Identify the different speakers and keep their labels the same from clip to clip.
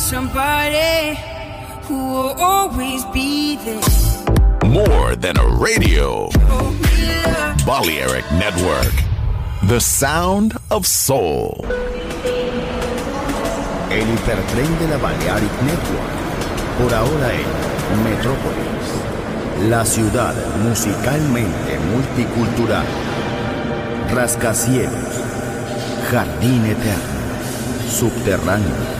Speaker 1: somebody who will always be there.
Speaker 2: More than a radio. Balearic Network. The sound of soul.
Speaker 3: El hipertren de la Balearic Network. Por ahora en Metrópolis. La ciudad musicalmente multicultural. Rascacielos. Jardín eterno. Subterráneo.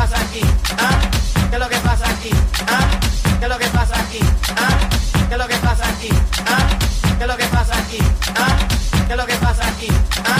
Speaker 3: pasa aquí?
Speaker 4: ¿Ah? ¿Qué lo que pasa aquí? ¿Ah? ¿Qué lo que pasa aquí? ¿Ah? ¿Qué lo que pasa aquí? ¿Ah? ¿Qué lo que pasa aquí? ¿Ah? ¿Qué lo que pasa aquí? ¿Ah?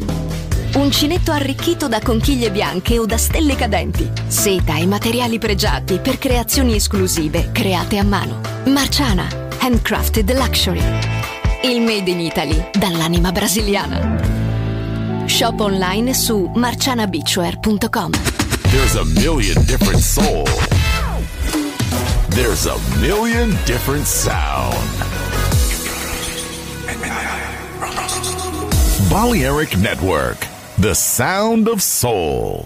Speaker 4: Uncinetto arricchito da conchiglie bianche o da stelle cadenti. Seta e materiali pregiati per creazioni esclusive create a mano. Marciana, handcrafted luxury. Il made in Italy dall'anima brasiliana. Shop online su marcianabeachwear.com.
Speaker 2: There's a million different soul. There's a million different sound. Balearic Network, the sound of soul.